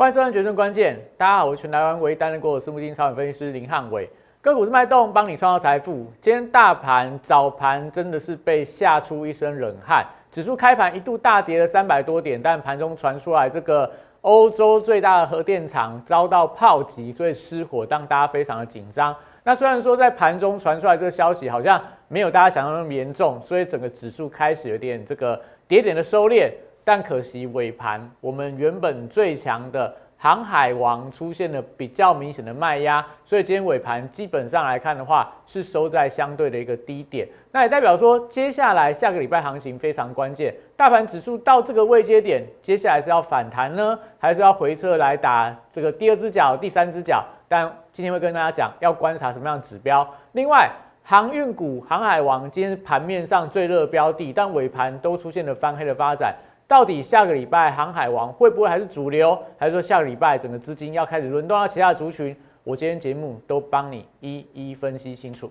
欢迎收看《决胜关键》，大家好，我是全台湾唯一担任过私募基金超人分析师林汉伟。个股是脉动，帮你创造财富。今天大盘早盘真的是被吓出一身冷汗，指数开盘一度大跌了三百多点，但盘中传出来这个欧洲最大的核电厂遭到炮击，所以失火，让大家非常的紧张。那虽然说在盘中传出来这个消息好像没有大家想象那么严重，所以整个指数开始有点这个跌点的收敛。但可惜尾盘，我们原本最强的航海王出现了比较明显的卖压，所以今天尾盘基本上来看的话，是收在相对的一个低点。那也代表说，接下来下个礼拜行情非常关键。大盘指数到这个位阶点，接下来是要反弹呢，还是要回撤来打这个第二只脚、第三只脚？但今天会跟大家讲，要观察什么样的指标。另外，航运股、航海王今天盘面上最热标的，但尾盘都出现了翻黑的发展。到底下个礼拜航海王会不会还是主流，还是说下个礼拜整个资金要开始轮动到其他族群？我今天节目都帮你一一分析清楚。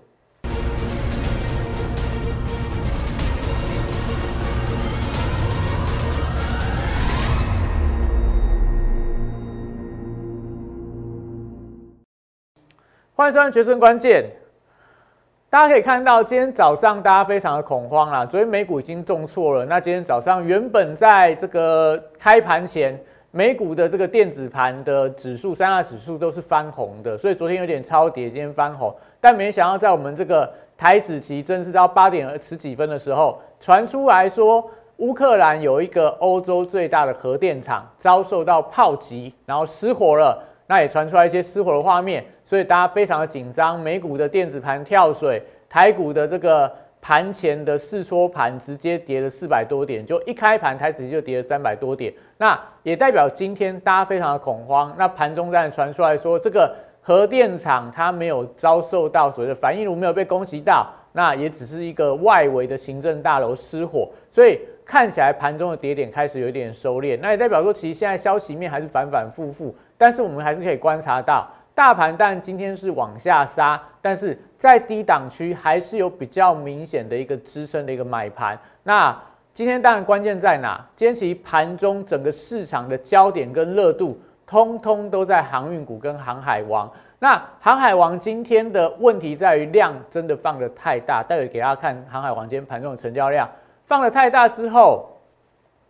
欢迎收看《决胜关键》。大家可以看到，今天早上大家非常的恐慌啦。昨天美股已经重挫了，那今天早上原本在这个开盘前，美股的这个电子盘的指数三大指数都是翻红的，所以昨天有点超跌，今天翻红。但没想到在我们这个台子期正是到八点十几分的时候，传出来说乌克兰有一个欧洲最大的核电厂遭受到炮击，然后失火了。那也传出来一些失火的画面。所以大家非常的紧张，美股的电子盘跳水，台股的这个盘前的试缩盘直接跌了四百多点，就一开盘台指就跌了三百多点，那也代表今天大家非常的恐慌。那盘中在传出来说，这个核电厂它没有遭受到所谓的反应炉没有被攻击到，那也只是一个外围的行政大楼失火，所以看起来盘中的跌点开始有一点收敛，那也代表说其实现在消息面还是反反复复，但是我们还是可以观察到。大盘但今天是往下杀，但是在低档区还是有比较明显的一个支撑的一个买盘。那今天当然关键在哪？今天其盘中整个市场的焦点跟热度，通通都在航运股跟航海王。那航海王今天的问题在于量真的放的太大，待会给大家看航海王今天盘中的成交量放的太大之后，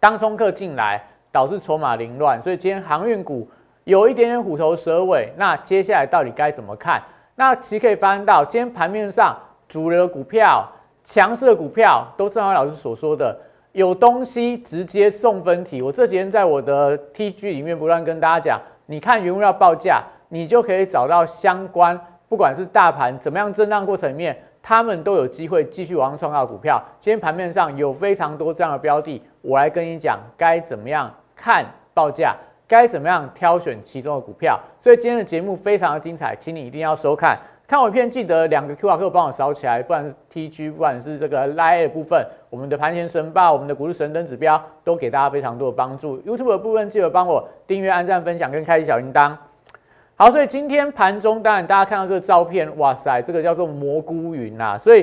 当冲客进来导致筹码凌乱，所以今天航运股。有一点点虎头蛇尾，那接下来到底该怎么看？那其实可以发现到，今天盘面上主流股票、强势的股票，都正好老师所说的，有东西直接送分题。我这几天在我的 TG 里面不断跟大家讲，你看原物料报价，你就可以找到相关，不管是大盘怎么样震荡过程里面，他们都有机会继续往上创造股票。今天盘面上有非常多这样的标的，我来跟你讲该怎么样看报价。该怎么样挑选其中的股票？所以今天的节目非常的精彩，请你一定要收看。看我片记得两个 Q R code 帮我扫起来，不管是 T G，不管是这个 Line 的部分，我们的盘前神报，我们的股市神灯指标，都给大家非常多的帮助。YouTube 的部分记得帮我订阅、按赞、分享跟开启小铃铛。好，所以今天盘中，当然大家看到这个照片，哇塞，这个叫做蘑菇云呐。所以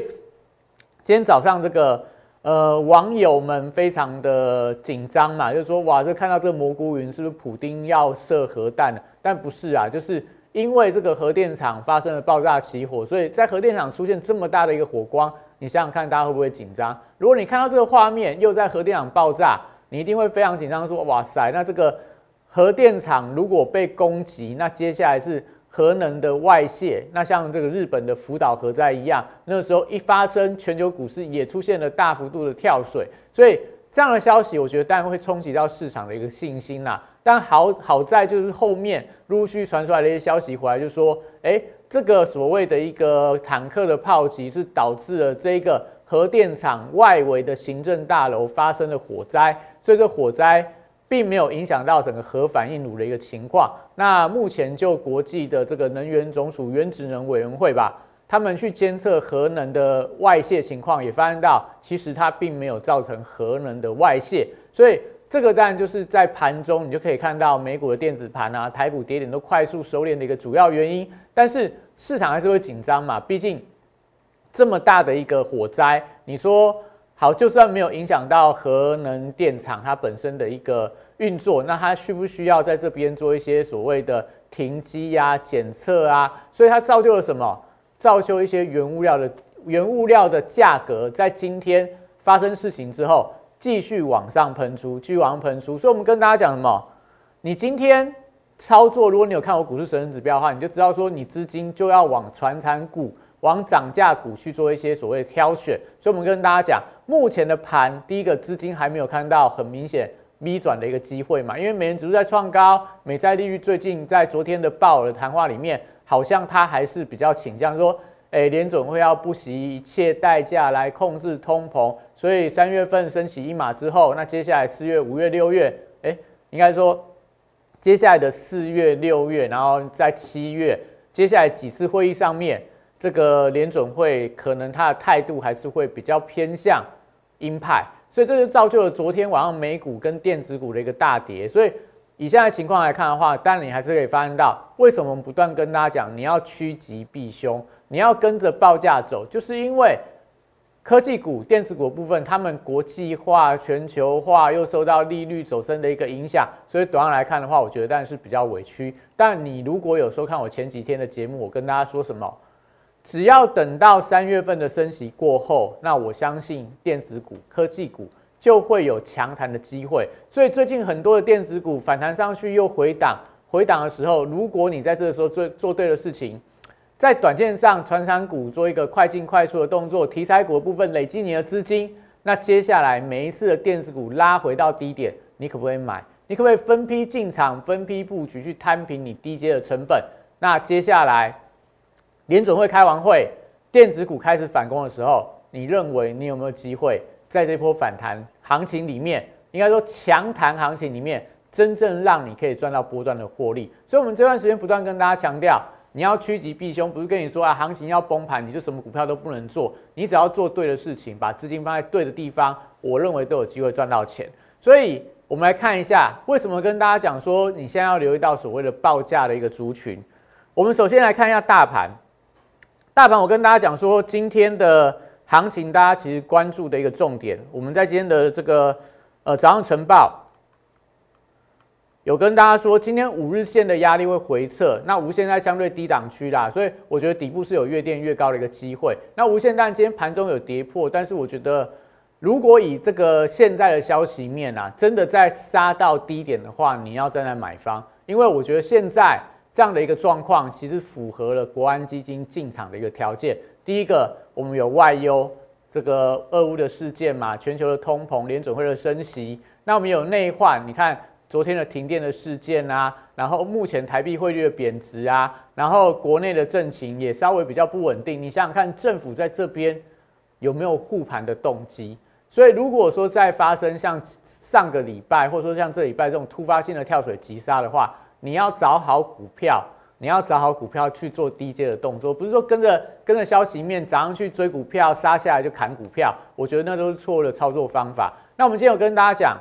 今天早上这个。呃，网友们非常的紧张嘛，就是说，哇，这看到这个蘑菇云，是不是普丁要射核弹？但不是啊，就是因为这个核电厂发生了爆炸起火，所以在核电厂出现这么大的一个火光，你想想看，大家会不会紧张？如果你看到这个画面，又在核电厂爆炸，你一定会非常紧张，说，哇塞，那这个核电厂如果被攻击，那接下来是？核能的外泄，那像这个日本的福岛核灾一样，那个时候一发生，全球股市也出现了大幅度的跳水，所以这样的消息，我觉得当然会冲击到市场的一个信心啦。但好好在就是后面陆续传出来的一些消息回来，就说，哎，这个所谓的一个坦克的炮击是导致了这个核电厂外围的行政大楼发生了火灾，所以这火灾。并没有影响到整个核反应炉的一个情况。那目前就国际的这个能源总署原子能委员会吧，他们去监测核能的外泄情况，也发现到其实它并没有造成核能的外泄。所以这个当然就是在盘中你就可以看到美股的电子盘啊，台股跌点都快速收敛的一个主要原因。但是市场还是会紧张嘛，毕竟这么大的一个火灾，你说。好，就算没有影响到核能电厂它本身的一个运作，那它需不需要在这边做一些所谓的停机呀、检测啊？所以它造就了什么？造就一些原物料的原物料的价格在今天发生事情之后继续往上喷出，继续往上喷出。所以我们跟大家讲什么？你今天操作，如果你有看我股市神人指标的话，你就知道说你资金就要往传产股、往涨价股去做一些所谓挑选。所以我们跟大家讲，目前的盘，第一个资金还没有看到很明显 V 转的一个机会嘛，因为美元指数在创高，美债利率最近在昨天的鲍尔的谈话里面。好像他还是比较倾向说，哎，联总会要不惜一切代价来控制通膨，所以三月份升起一码之后，那接下来四月、五月、六月，哎，应该说接下来的四月、六月，然后在七月，接下来几次会议上面，这个联准会可能他的态度还是会比较偏向鹰派，所以这就造就了昨天晚上美股跟电子股的一个大跌，所以。以现在情况来看的话，但你还是可以发现到，为什么我们不断跟大家讲，你要趋吉避凶，你要跟着报价走，就是因为科技股、电子股部分，他们国际化、全球化又受到利率走升的一个影响，所以短上来看的话，我觉得当然是比较委屈。但你如果有收看我前几天的节目，我跟大家说什么，只要等到三月份的升息过后，那我相信电子股、科技股。就会有强弹的机会，所以最近很多的电子股反弹上去又回档，回档的时候，如果你在这个时候做做对的事情，在短线上传产股做一个快进快速的动作，题材股的部分累积你的资金，那接下来每一次的电子股拉回到低点，你可不可以买？你可不可以分批进场，分批布局去摊平你低阶的成本？那接下来联准会开完会，电子股开始反攻的时候，你认为你有没有机会？在这波反弹行情里面，应该说强弹行情里面，真正让你可以赚到波段的获利。所以，我们这段时间不断跟大家强调，你要趋吉避凶，不是跟你说啊，行情要崩盘，你就什么股票都不能做。你只要做对的事情，把资金放在对的地方，我认为都有机会赚到钱。所以，我们来看一下，为什么跟大家讲说，你现在要留意到所谓的报价的一个族群。我们首先来看一下大盘，大盘我跟大家讲说，今天的。行情，大家其实关注的一个重点，我们在今天的这个呃早上晨报有跟大家说，今天五日线的压力会回撤，那无线在相对低档区啦，所以我觉得底部是有越垫越高的一个机会。那无线当然今天盘中有跌破，但是我觉得如果以这个现在的消息面啊，真的在杀到低点的话，你要站在买方，因为我觉得现在这样的一个状况，其实符合了国安基金进场的一个条件。第一个，我们有外忧，这个俄乌的事件嘛，全球的通膨，联准会的升息。那我们有内患，你看昨天的停电的事件啊，然后目前台币汇率的贬值啊，然后国内的政情也稍微比较不稳定。你想想看，政府在这边有没有护盘的动机？所以如果说再发生像上个礼拜，或者说像这礼拜这种突发性的跳水急杀的话，你要找好股票。你要找好股票去做低阶的动作，不是说跟着跟着消息面早上去追股票，杀下来就砍股票。我觉得那都是错误的操作方法。那我们今天有跟大家讲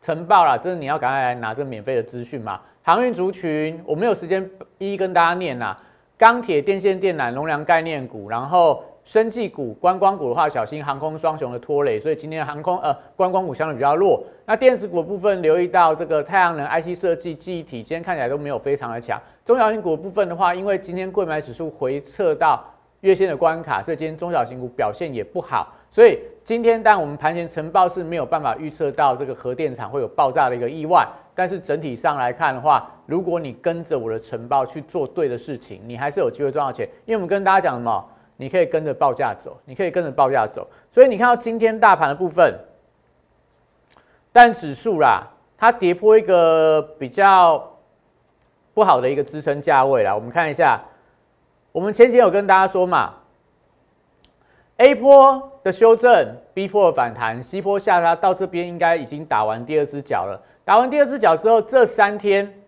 晨报啦，这是你要赶快来拿这免费的资讯嘛。航运族群，我没有时间一一跟大家念啦。钢铁、电线电缆、容量概念股，然后。生技股、观光股的话，小心航空双雄的拖累，所以今天航空呃观光股相对比较弱。那电子股部分留意到这个太阳能、IC 设计、记忆体，今天看起来都没有非常的强。中小型股部分的话，因为今天贵买指数回撤到月线的关卡，所以今天中小型股表现也不好。所以今天但我们盘前晨报是没有办法预测到这个核电厂会有爆炸的一个意外，但是整体上来看的话，如果你跟着我的晨报去做对的事情，你还是有机会赚到钱。因为我们跟大家讲什么？你可以跟着报价走，你可以跟着报价走，所以你看到今天大盘的部分，但指数啦，它跌破一个比较不好的一个支撑价位啦。我们看一下，我们前几天有跟大家说嘛，A 波的修正，B 波的反弹，C 波下杀到这边应该已经打完第二只脚了。打完第二只脚之后，这三天，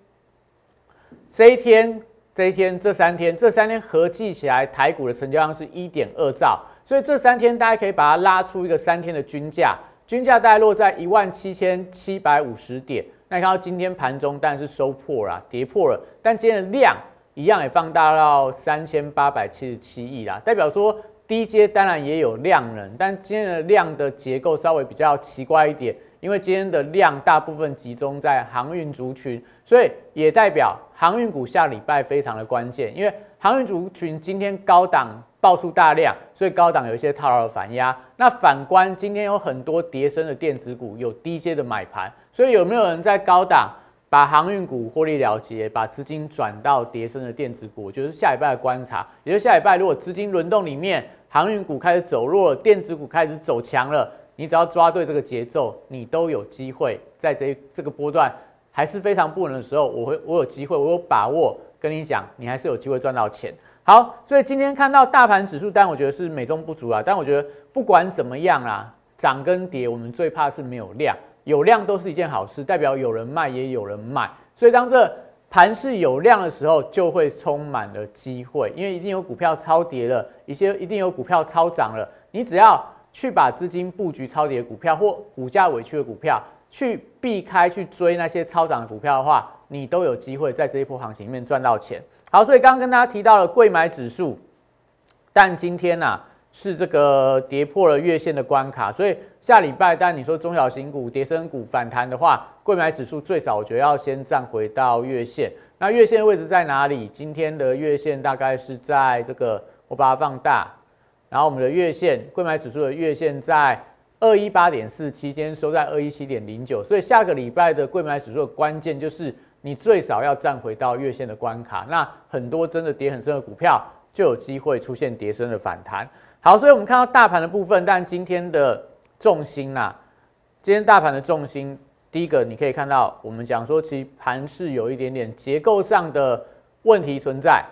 这一天。这一天、这三天、这三天合计起来，台股的成交量是一点二兆，所以这三天大家可以把它拉出一个三天的均价，均价大概落在一万七千七百五十点。那你看到今天盘中当然是收破了，跌破了，但今天的量一样也放大到三千八百七十七亿啦，代表说低阶当然也有量能，但今天的量的结构稍微比较奇怪一点，因为今天的量大部分集中在航运族群，所以也代表航运股下礼拜非常的关键。因为航运族群今天高档爆出大量，所以高档有一些套牢的反压。那反观今天有很多跌升的电子股，有低阶的买盘，所以有没有人在高档把航运股获利了结，把资金转到跌升的电子股？我觉得下礼拜的观察，也就是下礼拜如果资金轮动里面。航运股开始走弱，电子股开始走强了。你只要抓对这个节奏，你都有机会在这这个波段还是非常不稳的时候，我会我有机会，我有把握跟你讲，你还是有机会赚到钱。好，所以今天看到大盘指数单，我觉得是美中不足啊。但我觉得不管怎么样啦，涨跟跌，我们最怕是没有量，有量都是一件好事，代表有人卖也有人买。所以当这盘是有量的时候，就会充满了机会，因为一定有股票超跌了，一些一定有股票超涨了。你只要去把资金布局超跌股票或股价委屈的股票，去避开去追那些超涨的股票的话，你都有机会在这一波行情里面赚到钱。好，所以刚刚跟大家提到了贵买指数，但今天呢？是这个跌破了月线的关卡，所以下礼拜，但你说中小型股、跌升股反弹的话，贵买指数最少我觉得要先站回到月线。那月线的位置在哪里？今天的月线大概是在这个，我把它放大，然后我们的月线，贵买指数的月线在二一八点四期间收在二一七点零九，所以下个礼拜的贵买指数的关键就是你最少要站回到月线的关卡。那很多真的跌很深的股票就有机会出现跌深的反弹。好，所以我们看到大盘的部分，但今天的重心呐，今天大盘的重心，第一个你可以看到，我们讲说其实盘是有一点点结构上的问题存在。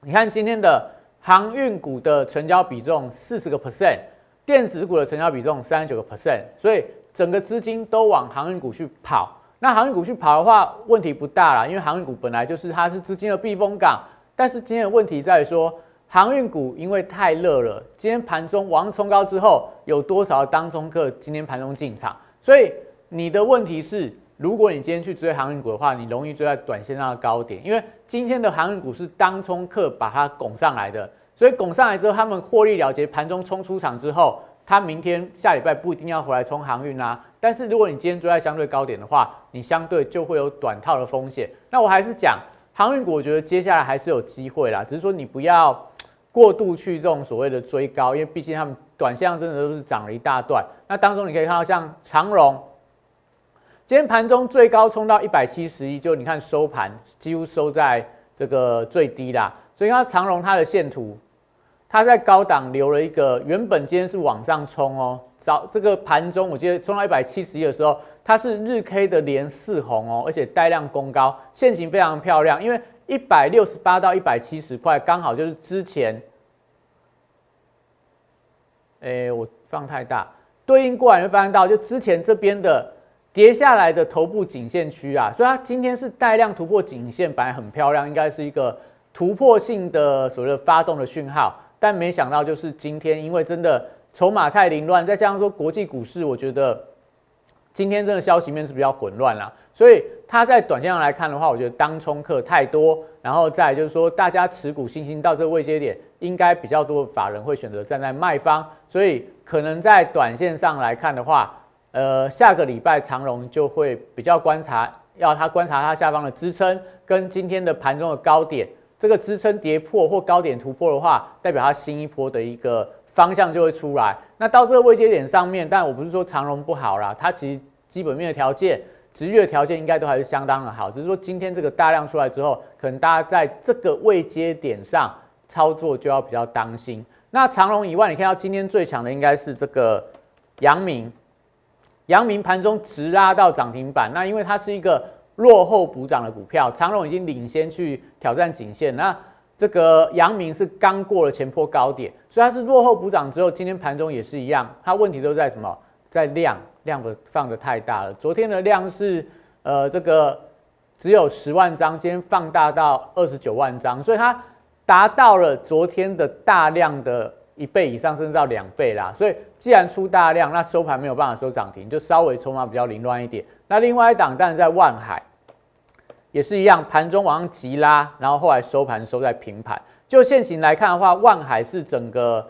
你看今天的航运股的成交比重四十个 percent，电子股的成交比重三十九个 percent，所以整个资金都往航运股去跑。那航运股去跑的话，问题不大啦，因为航运股本来就是它是资金的避风港。但是今天的问题在于说。航运股因为太热了，今天盘中往上冲高之后，有多少当中客今天盘中进场？所以你的问题是，如果你今天去追航运股的话，你容易追在短线上的高点，因为今天的航运股是当冲客把它拱上来的，所以拱上来之后，他们获利了结，盘中冲出场之后，他明天下礼拜不一定要回来冲航运啦。但是如果你今天追在相对高点的话，你相对就会有短套的风险。那我还是讲航运股，我觉得接下来还是有机会啦，只是说你不要。过度去这种所谓的追高，因为毕竟他们短线上真的都是涨了一大段。那当中你可以看到，像长荣，今天盘中最高冲到一百七十一，就你看收盘几乎收在这个最低啦。所以它长荣它的线图，它在高档留了一个，原本今天是往上冲哦，早这个盘中我记得冲到一百七十一的时候，它是日 K 的连四红哦，而且带量攻高，线型非常漂亮，因为。一百六十八到一百七十块，刚好就是之前，哎，我放太大，对应过来会发现到，就之前这边的跌下来的头部颈线区啊，所以它今天是带量突破颈线，本来很漂亮，应该是一个突破性的所谓的发动的讯号，但没想到就是今天，因为真的筹码太凌乱，再加上说国际股市，我觉得今天真的消息面是比较混乱啦。所以它在短线上来看的话，我觉得当冲客太多，然后再就是说，大家持股信心到这个位阶点，应该比较多的法人会选择站在卖方，所以可能在短线上来看的话，呃，下个礼拜长荣就会比较观察，要他观察它下方的支撑跟今天的盘中的高点，这个支撑跌破或高点突破的话，代表它新一波的一个方向就会出来。那到这个位阶点上面，但我不是说长荣不好啦，它其实基本面的条件。值月条件应该都还是相当的好，只是说今天这个大量出来之后，可能大家在这个位阶点上操作就要比较当心。那长隆以外，你看到今天最强的应该是这个阳明，阳明盘中直拉到涨停板。那因为它是一个落后补涨的股票，长荣已经领先去挑战颈线，那这个阳明是刚过了前坡高点，所以它是落后补涨之后，今天盘中也是一样，它问题都在什么？在量。量的放的太大了，昨天的量是呃这个只有十万张，今天放大到二十九万张，所以它达到了昨天的大量的一倍以上，甚至到两倍啦。所以既然出大量，那收盘没有办法收涨停，就稍微筹码比较凌乱一点。那另外一档当然在万海，也是一样，盘中往上急拉，然后后来收盘收在平盘。就现行来看的话，万海是整个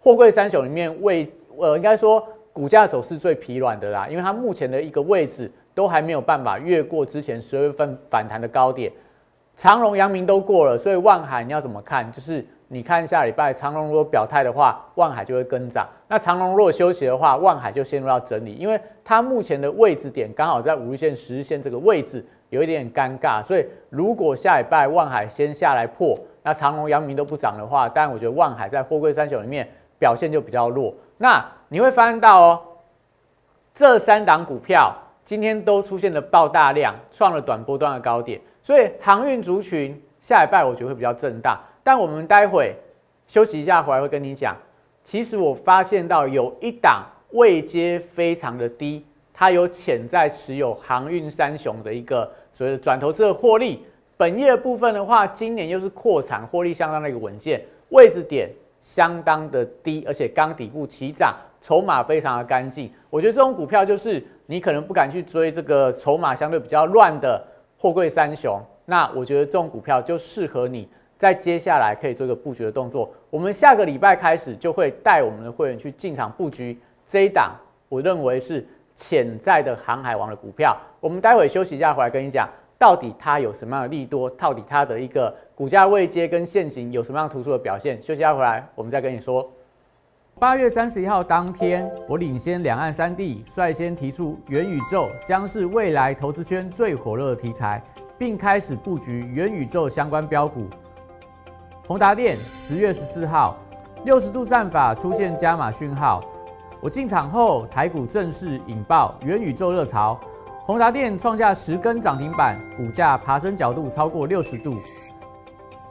货柜三雄里面为呃应该说。股价走势最疲软的啦，因为它目前的一个位置都还没有办法越过之前十二月份反弹的高点，长荣、阳明都过了，所以万海你要怎么看？就是你看下礼拜长隆如果表态的话，万海就会跟涨；那长荣如果休息的话，万海就陷入到整理，因为它目前的位置点刚好在五日线、十日线这个位置。有一点尴尬，所以如果下礼拜万海先下来破，那长隆、阳明都不涨的话，但我觉得万海在货柜三雄里面表现就比较弱。那你会发现到哦，这三档股票今天都出现了爆大量，创了短波段的高点，所以航运族群下礼拜我觉得会比较震荡。但我们待会休息一下回来会跟你讲，其实我发现到有一档位阶非常的低。它有潜在持有航运三雄的一个所谓的转投资的获利，本业部分的话，今年又是扩产，获利相当的一个稳健，位置点相当的低，而且刚底部起涨，筹码非常的干净。我觉得这种股票就是你可能不敢去追这个筹码相对比较乱的货柜三雄，那我觉得这种股票就适合你在接下来可以做一个布局的动作。我们下个礼拜开始就会带我们的会员去进场布局这一档，我认为是。潜在的航海王的股票，我们待会休息一下回来跟你讲，到底它有什么样的利多，到底它的一个股价位阶跟现形有什么样突出的表现。休息一下回来，我们再跟你说。八月三十一号当天，我领先两岸三地，率先提出元宇宙将是未来投资圈最火热的题材，并开始布局元宇宙相关标股。宏达电十月十四号，六十度战法出现加码讯号。我进场后，台股正式引爆元宇宙热潮，宏达电创下十根涨停板，股价爬升角度超过六十度。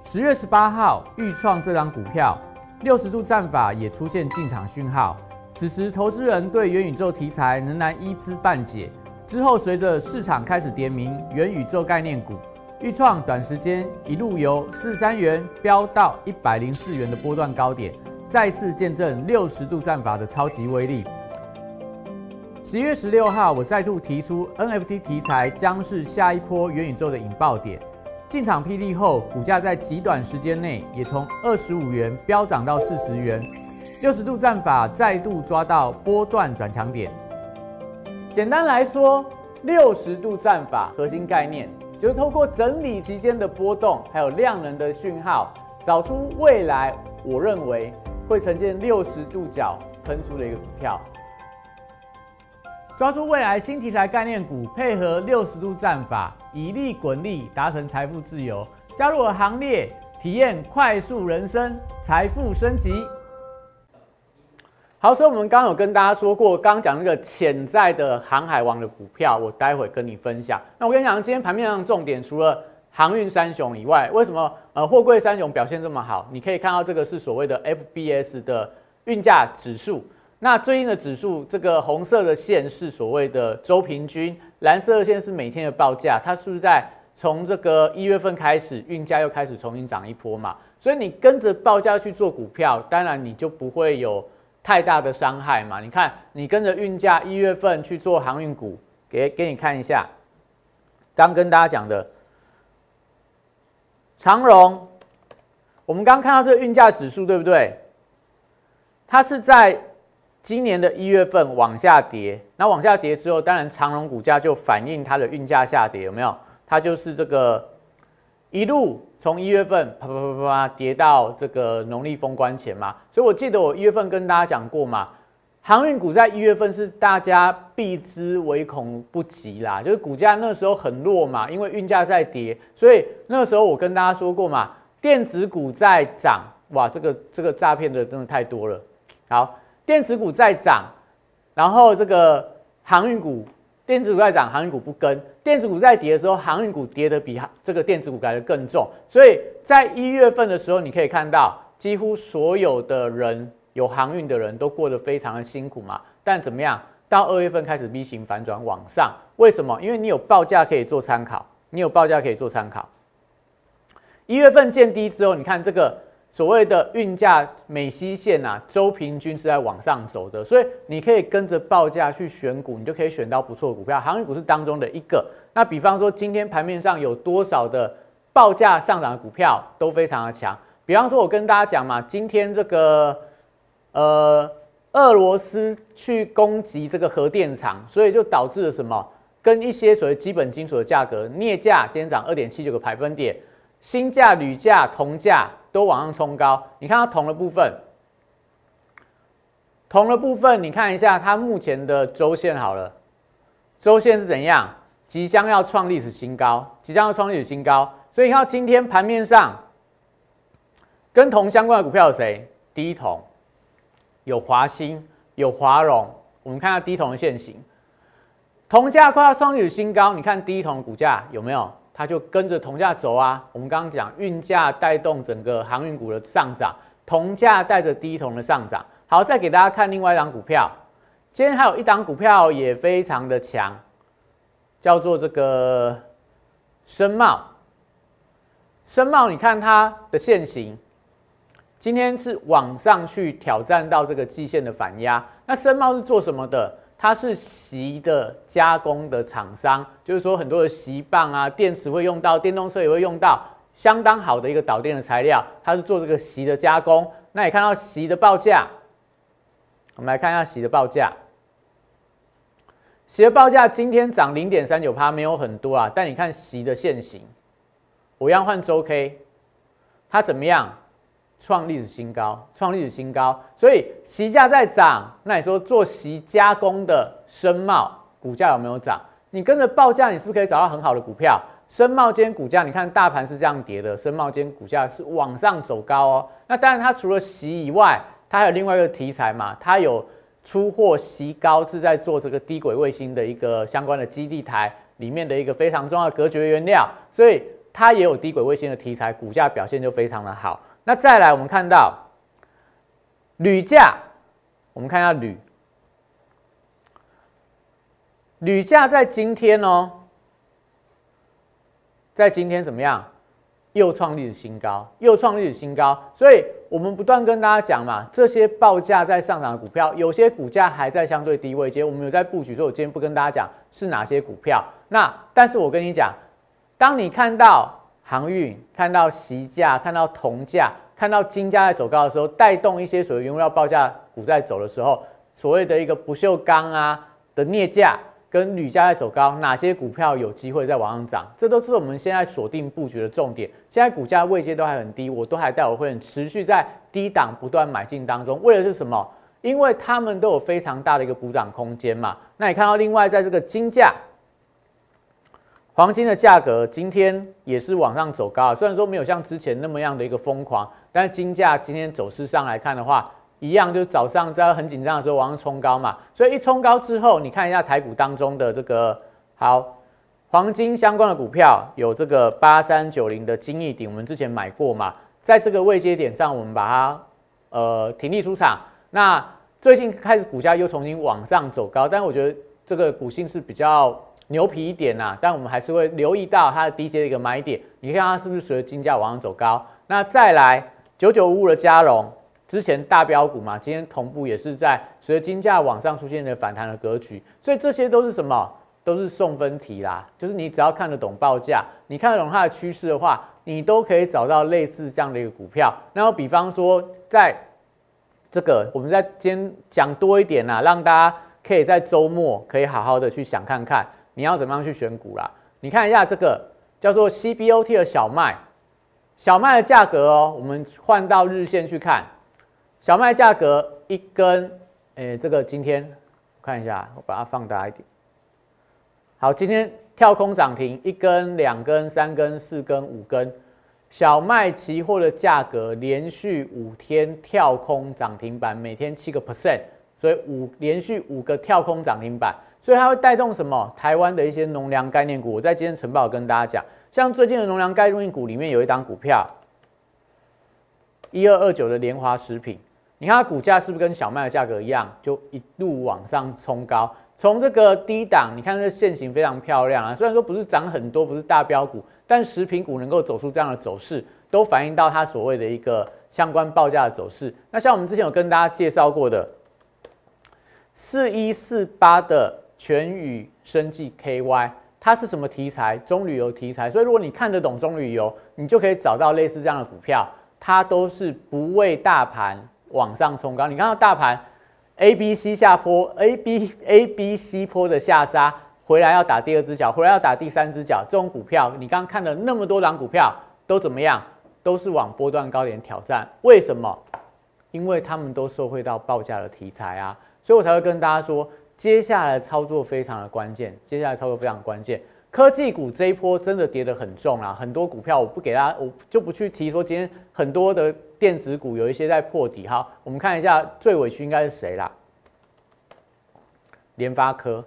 十月十八号，预创这张股票六十度战法也出现进场讯号，此时投资人对元宇宙题材仍然一知半解。之后随着市场开始点名元宇宙概念股，预创短时间一路由四三元飙到一百零四元的波段高点。再次见证六十度战法的超级威力。十一月十六号，我再度提出 NFT 题材将是下一波元宇宙的引爆点。进场霹雳后，股价在极短时间内也从二十五元飙涨到四十元。六十度战法再度抓到波段转强点。简单来说，六十度战法核心概念就是透过整理期间的波动，还有量能的讯号，找出未来我认为。会呈现六十度角喷出的一个股票，抓住未来新题材概念股，配合六十度战法，以利滚利，达成财富自由。加入我行列，体验快速人生，财富升级。好，所以我们刚刚有跟大家说过，刚刚讲那个潜在的航海王的股票，我待会跟你分享。那我跟你讲，今天盘面上重点除了。航运三雄以外，为什么呃货柜三雄表现这么好？你可以看到这个是所谓的 FBS 的运价指数。那最近的指数，这个红色的线是所谓的周平均，蓝色的线是每天的报价。它是不是在从这个一月份开始，运价又开始重新涨一波嘛？所以你跟着报价去做股票，当然你就不会有太大的伤害嘛。你看，你跟着运价一月份去做航运股，给给你看一下，刚跟大家讲的。长荣，我们刚看到这个运价指数，对不对？它是在今年的一月份往下跌，那往下跌之后，当然长荣股价就反映它的运价下跌，有没有？它就是这个一路从一月份啪啪啪啪啪跌到这个农历封关前嘛。所以我记得我一月份跟大家讲过嘛。航运股在一月份是大家避之唯恐不及啦，就是股价那时候很弱嘛，因为运价在跌，所以那时候我跟大家说过嘛，电子股在涨，哇，这个这个诈骗的真的太多了。好，电子股在涨，然后这个航运股，电子股在涨，航运股不跟，电子股在跌的时候，航运股跌的比这个电子股来的更重，所以在一月份的时候，你可以看到几乎所有的人。有航运的人都过得非常的辛苦嘛，但怎么样？到二月份开始 V 型反转往上，为什么？因为你有报价可以做参考，你有报价可以做参考。一月份见低之后，你看这个所谓的运价美西线啊，周平均是在往上走的，所以你可以跟着报价去选股，你就可以选到不错的股票。航运股是当中的一个。那比方说，今天盘面上有多少的报价上涨的股票都非常的强。比方说，我跟大家讲嘛，今天这个。呃，俄罗斯去攻击这个核电厂，所以就导致了什么？跟一些所谓基本金属的价格，镍价今天涨二点七九个百分点，锌价、铝价、铜价都往上冲高。你看它铜的部分，铜的部分，你看一下它目前的周线好了，周线是怎样？即将要创历史新高，即将要创历史新高。所以你看今天盘面上跟铜相关的股票有谁？第一铜。有华兴，有华融，我们看下低铜的现形，铜价快要创历史新高，你看低铜的股价有没有？它就跟着铜价走啊。我们刚刚讲运价带动整个航运股的上涨，铜价带着低铜的上涨。好，再给大家看另外一张股票，今天还有一档股票也非常的强，叫做这个深茂。深茂，你看它的现形。今天是往上去挑战到这个季线的反压。那深茂是做什么的？它是锡的加工的厂商，就是说很多的锡棒啊、电池会用到，电动车也会用到，相当好的一个导电的材料。它是做这个锡的加工。那你看到锡的报价，我们来看一下锡的报价。锡的报价今天涨零点三九趴，没有很多啊。但你看锡的现形，我要换周 K，它怎么样？创历史新高，创历史新高，所以席价在涨。那你说做席加工的深茂股价有没有涨？你跟着报价，你是不是可以找到很好的股票？深茂今天股价，你看大盘是这样跌的，深茂今天股价是往上走高哦。那当然，它除了席以外，它还有另外一个题材嘛，它有出货席高是在做这个低轨卫星的一个相关的基地台里面的一个非常重要的隔绝原料，所以它也有低轨卫星的题材，股价表现就非常的好。那再来，我们看到铝价，我们看一下铝，铝价在今天哦，在今天怎么样？又创历史新高，又创历史新高。所以我们不断跟大家讲嘛，这些报价在上涨的股票，有些股价还在相对低位，接我们有在布局，所以我今天不跟大家讲是哪些股票。那但是我跟你讲，当你看到。航运看到锡价，看到铜价，看到金价在走高的时候，带动一些所谓原料报价股在走的时候，所谓的一个不锈钢啊的镍价跟铝价在走高，哪些股票有机会在往上涨？这都是我们现在锁定布局的重点。现在股价位阶都还很低，我都还带我会员持续在低档不断买进当中，为的是什么？因为他们都有非常大的一个补涨空间嘛。那你看到另外在这个金价。黄金的价格今天也是往上走高，虽然说没有像之前那么样的一个疯狂，但是金价今天走势上来看的话，一样就是早上在很紧张的时候往上冲高嘛，所以一冲高之后，你看一下台股当中的这个好黄金相关的股票，有这个八三九零的金翼鼎，我们之前买过嘛，在这个位阶点上，我们把它呃停利出场。那最近开始股价又重新往上走高，但是我觉得这个股性是比较。牛皮一点呐，但我们还是会留意到它的低阶的一个买点。你看它是不是随着金价往上走高？那再来九九五五的加龙，之前大标股嘛，今天同步也是在随着金价往上出现的反弹的格局。所以这些都是什么？都是送分题啦。就是你只要看得懂报价，你看得懂它的趋势的话，你都可以找到类似这样的一个股票。然后比方说，在这个我们在今天讲多一点呐，让大家可以在周末可以好好的去想看看。你要怎么样去选股啦？你看一下这个叫做 CBOT 的小麦，小麦的价格哦，我们换到日线去看，小麦价格一根，诶，这个今天看一下，我把它放大一点。好，今天跳空涨停，一根、两根、三根、四根、五根，小麦期货的价格连续五天跳空涨停板，每天七个 percent，所以五连续五个跳空涨停板。所以它会带动什么？台湾的一些农粮概念股。我在今天晨报跟大家讲，像最近的农粮概念股里面有一档股票，一二二九的联华食品，你看它股价是不是跟小麦的价格一样，就一路往上冲高？从这个低档，你看这线型非常漂亮啊。虽然说不是涨很多，不是大标股，但食品股能够走出这样的走势，都反映到它所谓的一个相关报价的走势。那像我们之前有跟大家介绍过的四一四八的。全宇生技 KY，它是什么题材？中旅游题材。所以如果你看得懂中旅游，你就可以找到类似这样的股票，它都是不为大盘往上冲高。你看到大盘 A、B、C 下坡，A、B、A、B、C 坡的下杀，回来要打第二只脚，回来要打第三只脚。这种股票，你刚刚看了那么多档股票，都怎么样？都是往波段高点挑战。为什么？因为他们都受惠到报价的题材啊，所以我才会跟大家说，接下来操作非常的关键。接下来操作非常关键。科技股这一波真的跌得很重啊，很多股票我不给大家，我就不去提说今天很多的电子股有一些在破底哈。我们看一下最委屈应该是谁啦？联发科，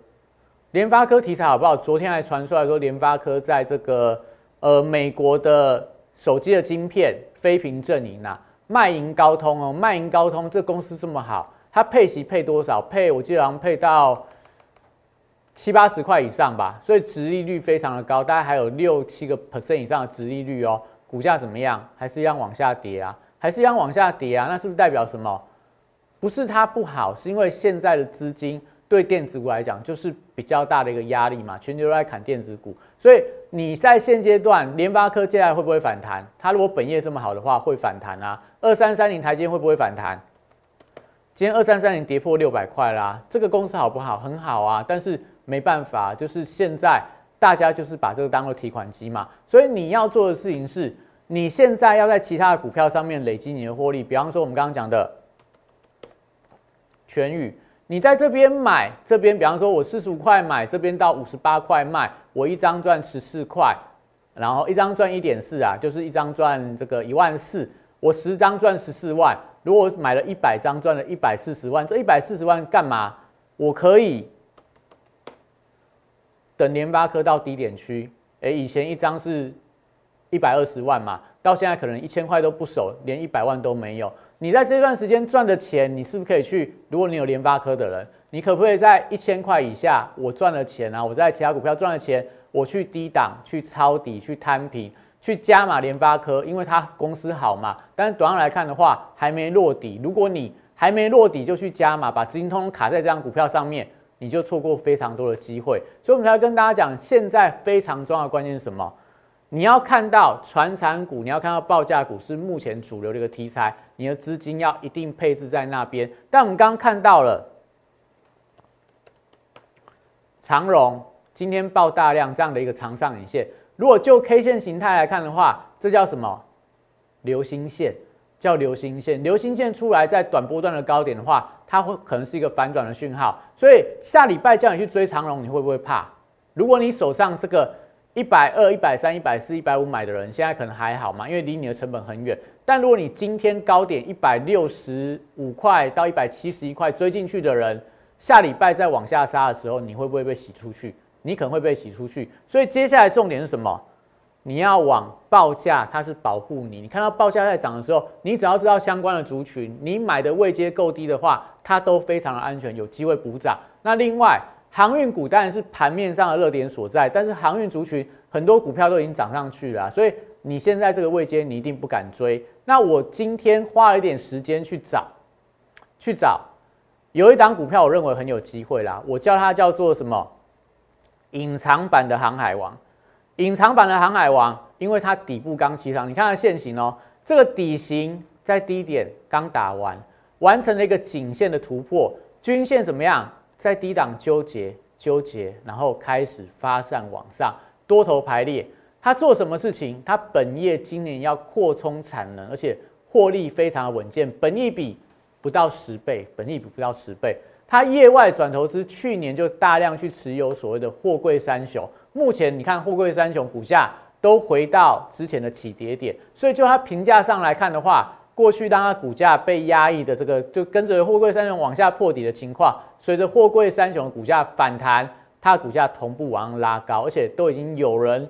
联发科题材好不好？昨天还传出来说联发科在这个呃美国的手机的晶片非屏阵营啊，卖赢高通哦，卖赢高通这公司这么好，它配息配多少？配我记得好像配到。七八十块以上吧，所以殖利率非常的高，大概还有六七个 percent 以上的殖利率哦。股价怎么样？还是一样往下跌啊？还是一样往下跌啊？那是不是代表什么？不是它不好，是因为现在的资金对电子股来讲就是比较大的一个压力嘛，全球都在砍电子股，所以你在现阶段联发科接下来会不会反弹？它如果本业这么好的话，会反弹啊。二三三零台阶会不会反弹？今天二三三零跌破六百块啦，这个公司好不好？很好啊，但是。没办法，就是现在大家就是把这个当做提款机嘛，所以你要做的事情是，你现在要在其他的股票上面累积你的获利。比方说我们刚刚讲的全宇，你在这边买，这边比方说我四十五块买，这边到五十八块卖，我一张赚十四块，然后一张赚一点四啊，就是一张赚这个一万四，我十张赚十四万。如果我买了一百张，赚了一百四十万，这一百四十万干嘛？我可以。等联发科到低点区，哎，以前一张是一百二十万嘛，到现在可能一千块都不守，连一百万都没有。你在这段时间赚的钱，你是不是可以去？如果你有联发科的人，你可不可以在一千块以下，我赚了钱啊？我在其他股票赚了钱，我去低档去抄底去摊平去加码联发科，因为它公司好嘛。但是短上来看的话，还没落底。如果你还没落底就去加码，把资金通通卡在这张股票上面。你就错过非常多的机会，所以我们才跟大家讲，现在非常重要的关键是什么？你要看到传产股，你要看到报价股是目前主流的一个题材，你的资金要一定配置在那边。但我们刚刚看到了长荣今天爆大量这样的一个长上影线，如果就 K 线形态来看的话，这叫什么？流星线，叫流星线。流星线出来在短波段的高点的话。它会可能是一个反转的讯号，所以下礼拜叫你去追长龙，你会不会怕？如果你手上这个一百二、一百三、一百四、一百五买的人，现在可能还好嘛，因为离你的成本很远。但如果你今天高点一百六十五块到一百七十一块追进去的人，下礼拜再往下杀的时候，你会不会被洗出去？你可能会被洗出去。所以接下来重点是什么？你要往报价，它是保护你。你看到报价在涨的时候，你只要知道相关的族群，你买的位阶够低的话，它都非常的安全，有机会补涨。那另外，航运股当然是盘面上的热点所在，但是航运族群很多股票都已经涨上去了，所以你现在这个位阶你一定不敢追。那我今天花了一点时间去找，去找有一档股票，我认为很有机会啦。我叫它叫做什么？隐藏版的航海王。隐藏版的航海王，因为它底部刚起涨，你看它线型哦，这个底型在低点刚打完，完成了一个颈线的突破，均线怎么样？在低档纠结纠结，然后开始发散往上，多头排列。它做什么事情？它本业今年要扩充产能，而且获利非常的稳健，本益比不到十倍，本益比不到十倍。它业外转投资，去年就大量去持有所谓的货柜三雄。目前你看，货柜三雄股价都回到之前的起跌点，所以就它评价上来看的话，过去当它股价被压抑的这个，就跟着货柜三雄往下破底的情况，随着货柜三雄的股价反弹，它的股价同步往上拉高，而且都已经有人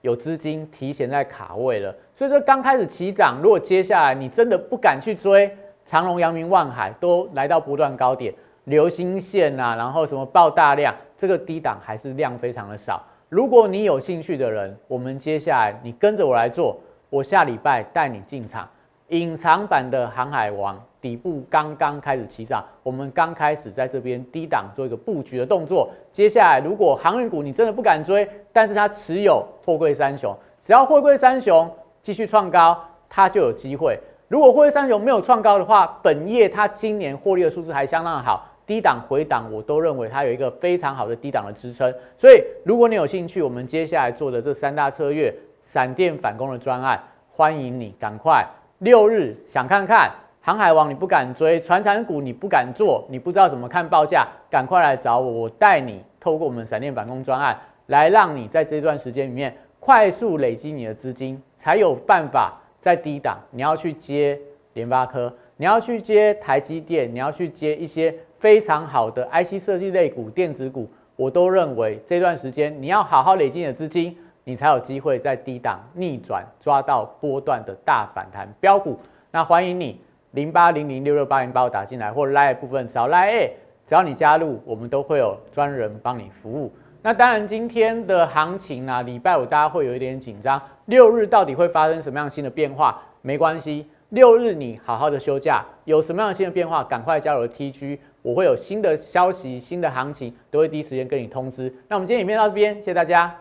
有资金提前在卡位了，所以说刚开始起涨，如果接下来你真的不敢去追长隆、阳明、万海都来到不断高点，流星线啊，然后什么爆大量，这个低档还是量非常的少。如果你有兴趣的人，我们接下来你跟着我来做，我下礼拜带你进场。隐藏版的航海王底部刚刚开始起涨，我们刚开始在这边低档做一个布局的动作。接下来如果航运股你真的不敢追，但是它持有货柜三雄，只要货柜三雄继续创高，它就有机会。如果货柜三雄没有创高的话，本业它今年获利的数字还相当的好，低档回档我都认为它有一个非常好的低档的支撑。所以如果你有兴趣，我们接下来做的这三大策略闪电反攻的专案，欢迎你赶快六日想看看航海王你不敢追，船产股你不敢做，你不知道怎么看报价，赶快来找我，我带你透过我们闪电反攻专案，来让你在这段时间里面快速累积你的资金，才有办法。在低档，你要去接联发科，你要去接台积电，你要去接一些非常好的 IC 设计类股、电子股，我都认为这段时间你要好好累积你的资金，你才有机会在低档逆转，抓到波段的大反弹标股。那欢迎你零八零零六六八零把我打进来，或 Line 部分找 Line，只要你加入，我们都会有专人帮你服务。那当然，今天的行情呢，礼拜五大家会有一点紧张。六日到底会发生什么样新的变化？没关系，六日你好好的休假，有什么样的新的变化，赶快加入 T G，我会有新的消息、新的行情，都会第一时间跟你通知。那我们今天影片到这边，谢谢大家。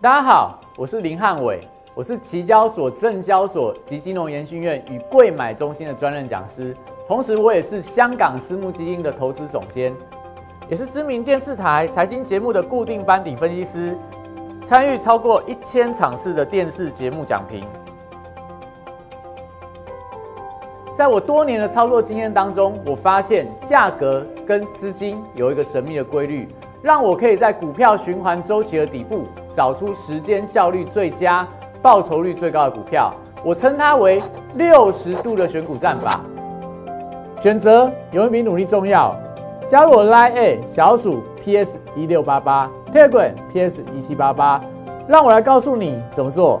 大家好，我是林汉伟，我是期交所、证交所及金融研训院与贵买中心的专任讲师，同时我也是香港私募基金的投资总监。也是知名电视台财经节目的固定班底分析师，参与超过一千场次的电视节目讲评。在我多年的操作经验当中，我发现价格跟资金有一个神秘的规律，让我可以在股票循环周期的底部找出时间效率最佳、报酬率最高的股票。我称它为六十度的选股战法。选择有一比努力重要。加入我 Line A 小鼠 PS 一六八八，Telegram PS 一七八八，让我来告诉你怎么做。